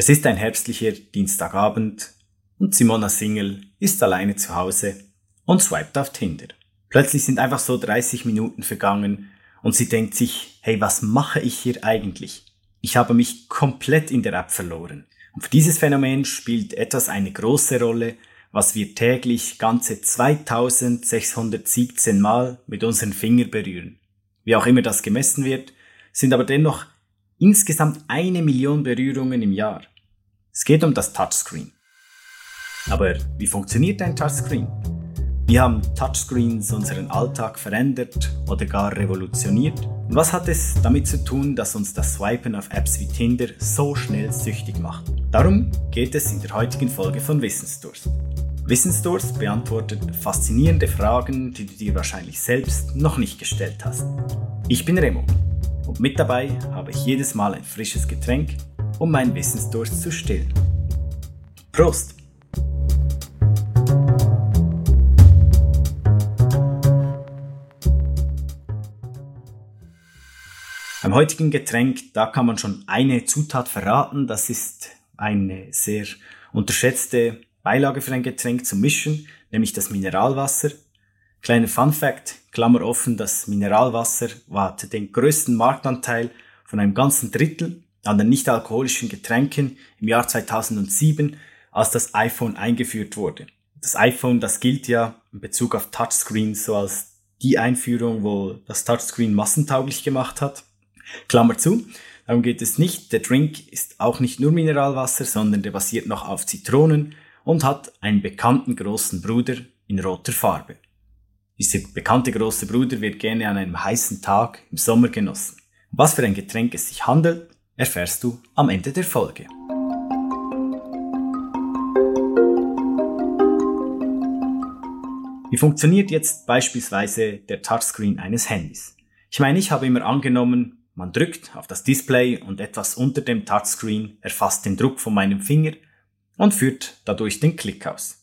Es ist ein herbstlicher Dienstagabend und Simona Single ist alleine zu Hause und swiped auf Tinder. Plötzlich sind einfach so 30 Minuten vergangen und sie denkt sich, hey, was mache ich hier eigentlich? Ich habe mich komplett in der App verloren. Und für dieses Phänomen spielt etwas eine große Rolle, was wir täglich ganze 2617 Mal mit unseren Fingern berühren. Wie auch immer das gemessen wird, sind aber dennoch insgesamt eine Million Berührungen im Jahr. Es geht um das Touchscreen. Aber wie funktioniert ein Touchscreen? Wie haben Touchscreens unseren Alltag verändert oder gar revolutioniert? Und was hat es damit zu tun, dass uns das Swipen auf Apps wie Tinder so schnell süchtig macht? Darum geht es in der heutigen Folge von Wissensdurst. Wissensdurst beantwortet faszinierende Fragen, die du dir wahrscheinlich selbst noch nicht gestellt hast. Ich bin Remo und mit dabei habe ich jedes Mal ein frisches Getränk, um meinen Wissensdurst zu stillen. Prost! Beim heutigen Getränk, da kann man schon eine Zutat verraten. Das ist eine sehr unterschätzte Beilage für ein Getränk zum Mischen, nämlich das Mineralwasser. Kleiner Fun Fact, Klammer offen, das Mineralwasser hat den größten Marktanteil von einem ganzen Drittel an den nicht-alkoholischen Getränken im Jahr 2007, als das iPhone eingeführt wurde. Das iPhone, das gilt ja in Bezug auf Touchscreens so als die Einführung, wo das Touchscreen massentauglich gemacht hat. Klammer zu, darum geht es nicht. Der Drink ist auch nicht nur Mineralwasser, sondern der basiert noch auf Zitronen und hat einen bekannten großen Bruder in roter Farbe. Dieser bekannte große Bruder wird gerne an einem heißen Tag im Sommer genossen. Was für ein Getränk es sich handelt, erfährst du am Ende der Folge. Wie funktioniert jetzt beispielsweise der Touchscreen eines Handys? Ich meine, ich habe immer angenommen, man drückt auf das Display und etwas unter dem Touchscreen erfasst den Druck von meinem Finger und führt dadurch den Klick aus.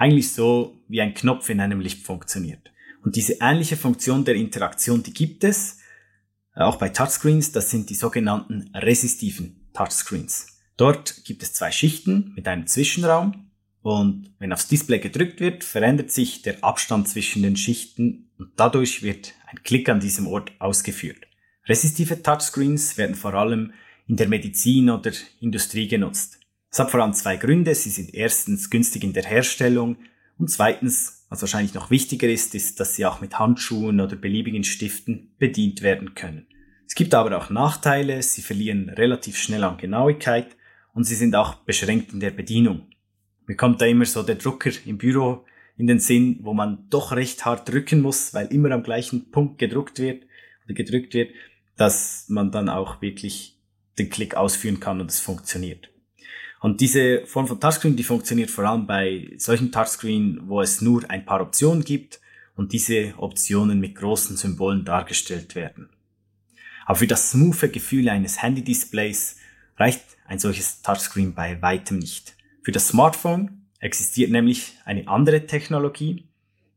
Eigentlich so, wie ein Knopf in einem Lift funktioniert. Und diese ähnliche Funktion der Interaktion, die gibt es äh, auch bei Touchscreens. Das sind die sogenannten resistiven Touchscreens. Dort gibt es zwei Schichten mit einem Zwischenraum. Und wenn aufs Display gedrückt wird, verändert sich der Abstand zwischen den Schichten und dadurch wird ein Klick an diesem Ort ausgeführt. Resistive Touchscreens werden vor allem in der Medizin oder Industrie genutzt. Es hat vor allem zwei Gründe. Sie sind erstens günstig in der Herstellung und zweitens, was wahrscheinlich noch wichtiger ist, ist, dass sie auch mit Handschuhen oder beliebigen Stiften bedient werden können. Es gibt aber auch Nachteile. Sie verlieren relativ schnell an Genauigkeit und sie sind auch beschränkt in der Bedienung. Mir kommt da immer so der Drucker im Büro in den Sinn, wo man doch recht hart drücken muss, weil immer am gleichen Punkt gedruckt wird oder gedrückt wird, dass man dann auch wirklich den Klick ausführen kann und es funktioniert. Und diese Form von Touchscreen, die funktioniert vor allem bei solchen Touchscreen, wo es nur ein paar Optionen gibt und diese Optionen mit großen Symbolen dargestellt werden. Aber für das smoothe Gefühl eines Handy-Displays reicht ein solches Touchscreen bei weitem nicht. Für das Smartphone existiert nämlich eine andere Technologie,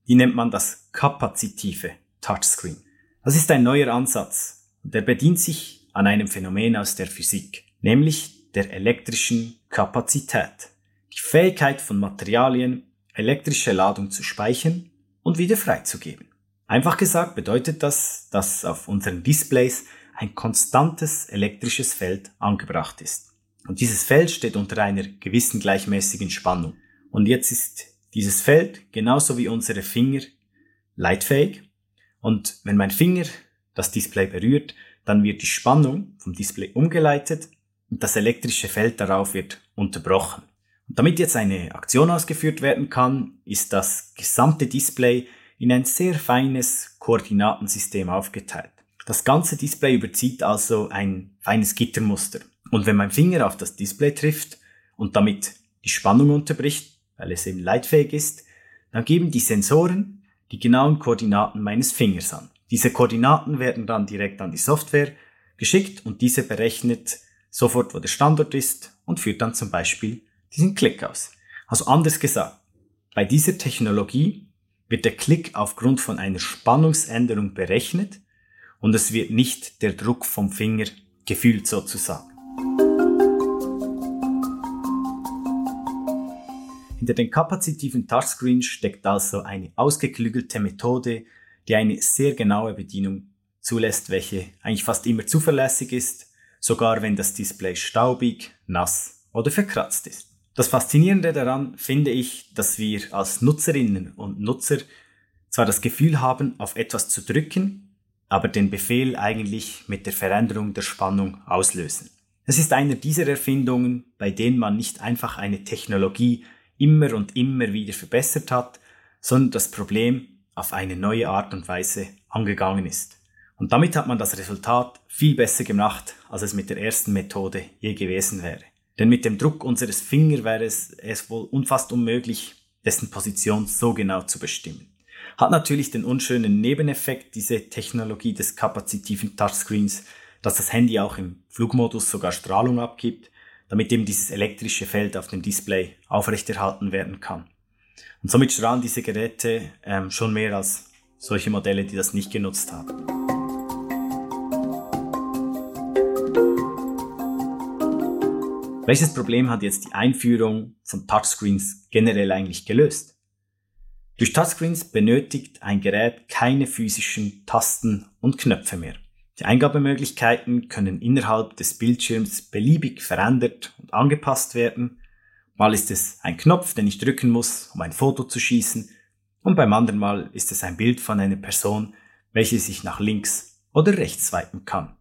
die nennt man das kapazitive Touchscreen. Das ist ein neuer Ansatz und der bedient sich an einem Phänomen aus der Physik, nämlich der elektrischen Kapazität. Die Fähigkeit von Materialien, elektrische Ladung zu speichern und wieder freizugeben. Einfach gesagt bedeutet das, dass auf unseren Displays ein konstantes elektrisches Feld angebracht ist. Und dieses Feld steht unter einer gewissen gleichmäßigen Spannung. Und jetzt ist dieses Feld, genauso wie unsere Finger, leitfähig. Und wenn mein Finger das Display berührt, dann wird die Spannung vom Display umgeleitet und das elektrische Feld darauf wird unterbrochen. Und damit jetzt eine Aktion ausgeführt werden kann, ist das gesamte Display in ein sehr feines Koordinatensystem aufgeteilt. Das ganze Display überzieht also ein feines Gittermuster. Und wenn mein Finger auf das Display trifft und damit die Spannung unterbricht, weil es eben leitfähig ist, dann geben die Sensoren die genauen Koordinaten meines Fingers an. Diese Koordinaten werden dann direkt an die Software geschickt und diese berechnet sofort, wo der Standort ist und führt dann zum Beispiel diesen Klick aus. Also anders gesagt, bei dieser Technologie wird der Klick aufgrund von einer Spannungsänderung berechnet und es wird nicht der Druck vom Finger gefühlt sozusagen. Hinter den kapazitiven Touchscreens steckt also eine ausgeklügelte Methode, die eine sehr genaue Bedienung zulässt, welche eigentlich fast immer zuverlässig ist, sogar wenn das Display staubig, nass oder verkratzt ist. Das Faszinierende daran finde ich, dass wir als Nutzerinnen und Nutzer zwar das Gefühl haben, auf etwas zu drücken, aber den Befehl eigentlich mit der Veränderung der Spannung auslösen. Es ist einer dieser Erfindungen, bei denen man nicht einfach eine Technologie immer und immer wieder verbessert hat, sondern das Problem auf eine neue Art und Weise angegangen ist. Und damit hat man das Resultat viel besser gemacht, als es mit der ersten Methode je gewesen wäre. Denn mit dem Druck unseres Finger wäre es, es wohl unfast unmöglich, dessen Position so genau zu bestimmen. Hat natürlich den unschönen Nebeneffekt, diese Technologie des kapazitiven Touchscreens, dass das Handy auch im Flugmodus sogar Strahlung abgibt, damit eben dieses elektrische Feld auf dem Display aufrechterhalten werden kann. Und somit strahlen diese Geräte ähm, schon mehr als solche Modelle, die das nicht genutzt haben. Welches Problem hat jetzt die Einführung von Touchscreens generell eigentlich gelöst? Durch Touchscreens benötigt ein Gerät keine physischen Tasten und Knöpfe mehr. Die Eingabemöglichkeiten können innerhalb des Bildschirms beliebig verändert und angepasst werden. Mal ist es ein Knopf, den ich drücken muss, um ein Foto zu schießen, und beim anderen Mal ist es ein Bild von einer Person, welche sich nach links oder rechts swipen kann.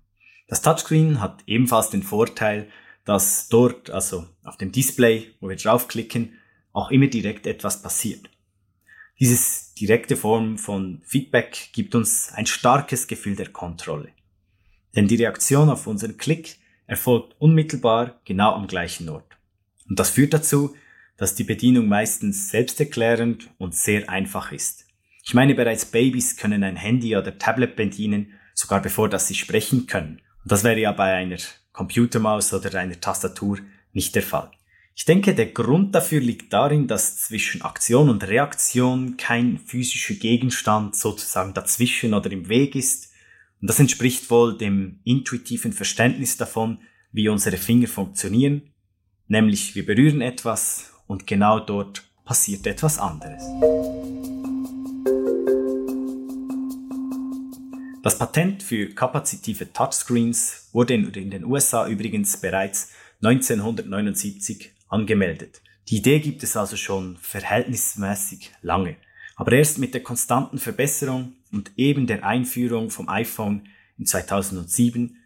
Das Touchscreen hat ebenfalls den Vorteil, dass dort, also auf dem Display, wo wir draufklicken, auch immer direkt etwas passiert. Dieses direkte Form von Feedback gibt uns ein starkes Gefühl der Kontrolle. Denn die Reaktion auf unseren Klick erfolgt unmittelbar genau am gleichen Ort. Und das führt dazu, dass die Bedienung meistens selbsterklärend und sehr einfach ist. Ich meine, bereits Babys können ein Handy oder Tablet bedienen, sogar bevor dass sie sprechen können. Und das wäre ja bei einer Computermaus oder einer Tastatur nicht der Fall. Ich denke, der Grund dafür liegt darin, dass zwischen Aktion und Reaktion kein physischer Gegenstand sozusagen dazwischen oder im Weg ist. Und das entspricht wohl dem intuitiven Verständnis davon, wie unsere Finger funktionieren. Nämlich wir berühren etwas und genau dort passiert etwas anderes. Das Patent für kapazitive Touchscreens wurde in den USA übrigens bereits 1979 angemeldet. Die Idee gibt es also schon verhältnismäßig lange. Aber erst mit der konstanten Verbesserung und eben der Einführung vom iPhone in 2007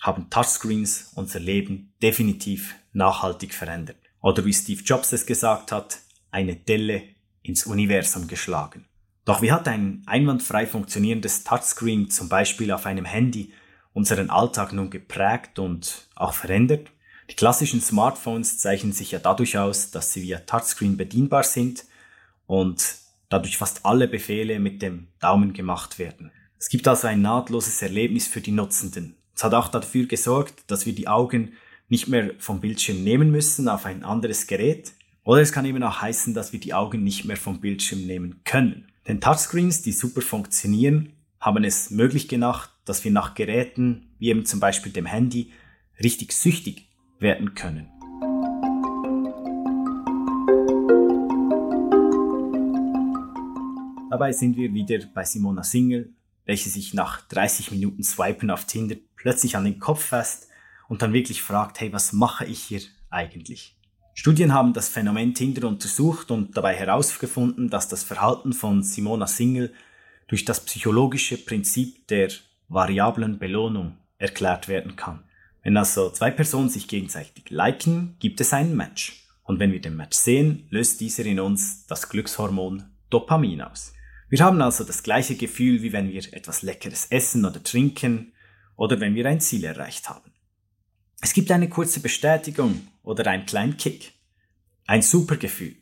haben Touchscreens unser Leben definitiv nachhaltig verändert. Oder wie Steve Jobs es gesagt hat, eine Delle ins Universum geschlagen. Doch wie hat ein einwandfrei funktionierendes Touchscreen zum Beispiel auf einem Handy unseren Alltag nun geprägt und auch verändert? Die klassischen Smartphones zeichnen sich ja dadurch aus, dass sie via Touchscreen bedienbar sind und dadurch fast alle Befehle mit dem Daumen gemacht werden. Es gibt also ein nahtloses Erlebnis für die Nutzenden. Es hat auch dafür gesorgt, dass wir die Augen nicht mehr vom Bildschirm nehmen müssen auf ein anderes Gerät. Oder es kann eben auch heißen, dass wir die Augen nicht mehr vom Bildschirm nehmen können. Denn Touchscreens, die super funktionieren, haben es möglich gemacht, dass wir nach Geräten, wie eben zum Beispiel dem Handy, richtig süchtig werden können. Dabei sind wir wieder bei Simona Singel, welche sich nach 30 Minuten Swipen auf Tinder plötzlich an den Kopf fasst und dann wirklich fragt, hey, was mache ich hier eigentlich? Studien haben das Phänomen Tinder untersucht und dabei herausgefunden, dass das Verhalten von Simona Single durch das psychologische Prinzip der variablen Belohnung erklärt werden kann. Wenn also zwei Personen sich gegenseitig liken, gibt es einen Match. Und wenn wir den Match sehen, löst dieser in uns das Glückshormon Dopamin aus. Wir haben also das gleiche Gefühl, wie wenn wir etwas Leckeres essen oder trinken oder wenn wir ein Ziel erreicht haben. Es gibt eine kurze Bestätigung oder einen kleinen Kick. Ein super Gefühl.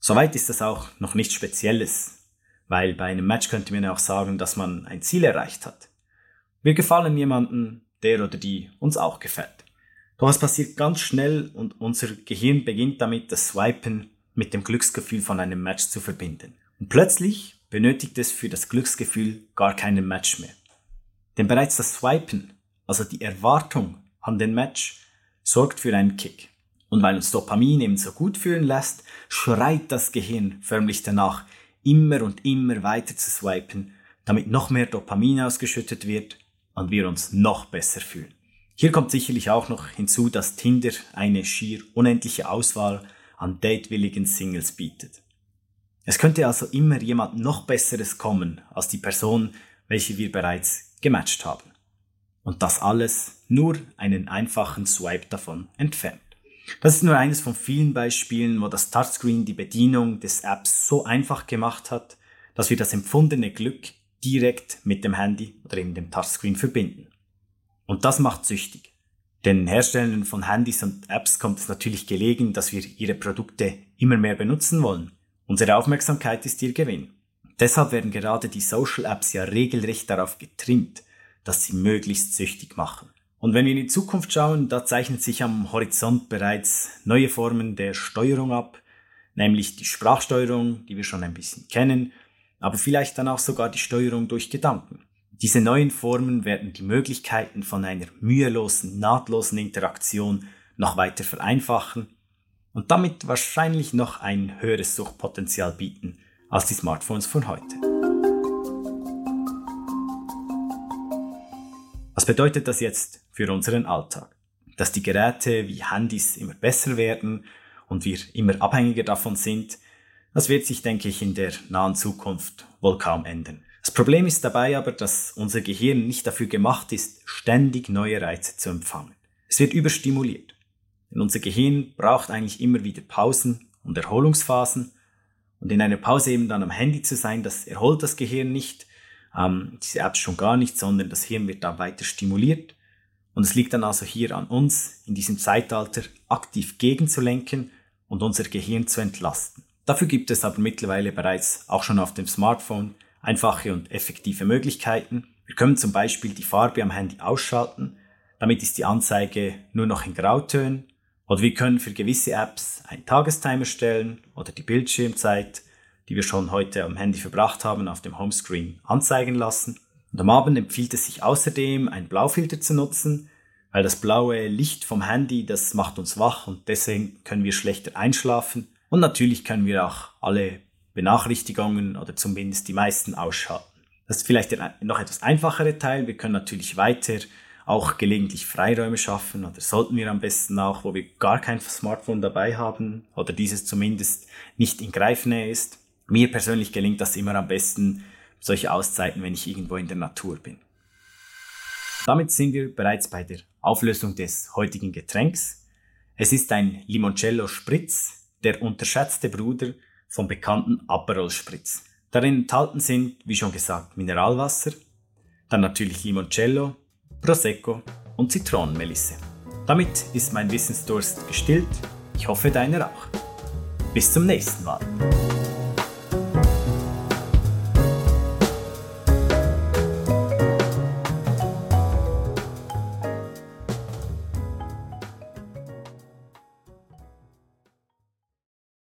Soweit ist das auch noch nichts Spezielles, weil bei einem Match könnte man auch sagen, dass man ein Ziel erreicht hat. Wir gefallen jemanden, der oder die uns auch gefällt. Doch es passiert ganz schnell und unser Gehirn beginnt damit, das Swipen mit dem Glücksgefühl von einem Match zu verbinden. Und plötzlich benötigt es für das Glücksgefühl gar keinen Match mehr. Denn bereits das Swipen, also die Erwartung an den Match sorgt für einen Kick. Und weil uns Dopamin eben so gut fühlen lässt, schreit das Gehirn förmlich danach, immer und immer weiter zu swipen, damit noch mehr Dopamin ausgeschüttet wird und wir uns noch besser fühlen. Hier kommt sicherlich auch noch hinzu, dass Tinder eine schier unendliche Auswahl an datewilligen Singles bietet. Es könnte also immer jemand noch Besseres kommen als die Person, welche wir bereits gematcht haben. Und das alles nur einen einfachen Swipe davon entfernt. Das ist nur eines von vielen Beispielen, wo das Touchscreen die Bedienung des Apps so einfach gemacht hat, dass wir das empfundene Glück direkt mit dem Handy oder eben dem Touchscreen verbinden. Und das macht süchtig. Den Herstellern von Handys und Apps kommt es natürlich gelegen, dass wir ihre Produkte immer mehr benutzen wollen. Unsere Aufmerksamkeit ist ihr Gewinn. Deshalb werden gerade die Social Apps ja regelrecht darauf getrimmt, dass sie möglichst süchtig machen. Und wenn wir in die Zukunft schauen, da zeichnet sich am Horizont bereits neue Formen der Steuerung ab, nämlich die Sprachsteuerung, die wir schon ein bisschen kennen, aber vielleicht dann auch sogar die Steuerung durch Gedanken. Diese neuen Formen werden die Möglichkeiten von einer mühelosen, nahtlosen Interaktion noch weiter vereinfachen und damit wahrscheinlich noch ein höheres Suchtpotenzial bieten als die Smartphones von heute. Was bedeutet das jetzt für unseren Alltag. Dass die Geräte wie Handys immer besser werden und wir immer abhängiger davon sind, das wird sich, denke ich, in der nahen Zukunft wohl kaum ändern. Das Problem ist dabei aber, dass unser Gehirn nicht dafür gemacht ist, ständig neue Reize zu empfangen. Es wird überstimuliert. Denn unser Gehirn braucht eigentlich immer wieder Pausen und Erholungsphasen. Und in einer Pause eben dann am Handy zu sein, das erholt das Gehirn nicht, ähm, diese Apps schon gar nicht, sondern das Hirn wird dann weiter stimuliert. Und es liegt dann also hier an uns, in diesem Zeitalter aktiv gegenzulenken und unser Gehirn zu entlasten. Dafür gibt es aber mittlerweile bereits auch schon auf dem Smartphone einfache und effektive Möglichkeiten. Wir können zum Beispiel die Farbe am Handy ausschalten, damit ist die Anzeige nur noch in Grautönen. Oder wir können für gewisse Apps einen Tagestimer stellen oder die Bildschirmzeit, die wir schon heute am Handy verbracht haben, auf dem Homescreen anzeigen lassen. Und am Abend empfiehlt es sich außerdem, einen Blaufilter zu nutzen, weil das blaue Licht vom Handy, das macht uns wach und deswegen können wir schlechter einschlafen. Und natürlich können wir auch alle Benachrichtigungen oder zumindest die meisten ausschalten. Das ist vielleicht der noch etwas einfachere Teil. Wir können natürlich weiter auch gelegentlich Freiräume schaffen oder sollten wir am besten auch, wo wir gar kein Smartphone dabei haben oder dieses zumindest nicht in Greifnähe ist. Mir persönlich gelingt das immer am besten, solche Auszeiten, wenn ich irgendwo in der Natur bin. Damit sind wir bereits bei der Auflösung des heutigen Getränks. Es ist ein Limoncello Spritz, der unterschätzte Bruder vom bekannten Aperol Spritz. Darin enthalten sind, wie schon gesagt, Mineralwasser, dann natürlich Limoncello, Prosecco und Zitronenmelisse. Damit ist mein Wissensdurst gestillt. Ich hoffe deiner auch. Bis zum nächsten Mal.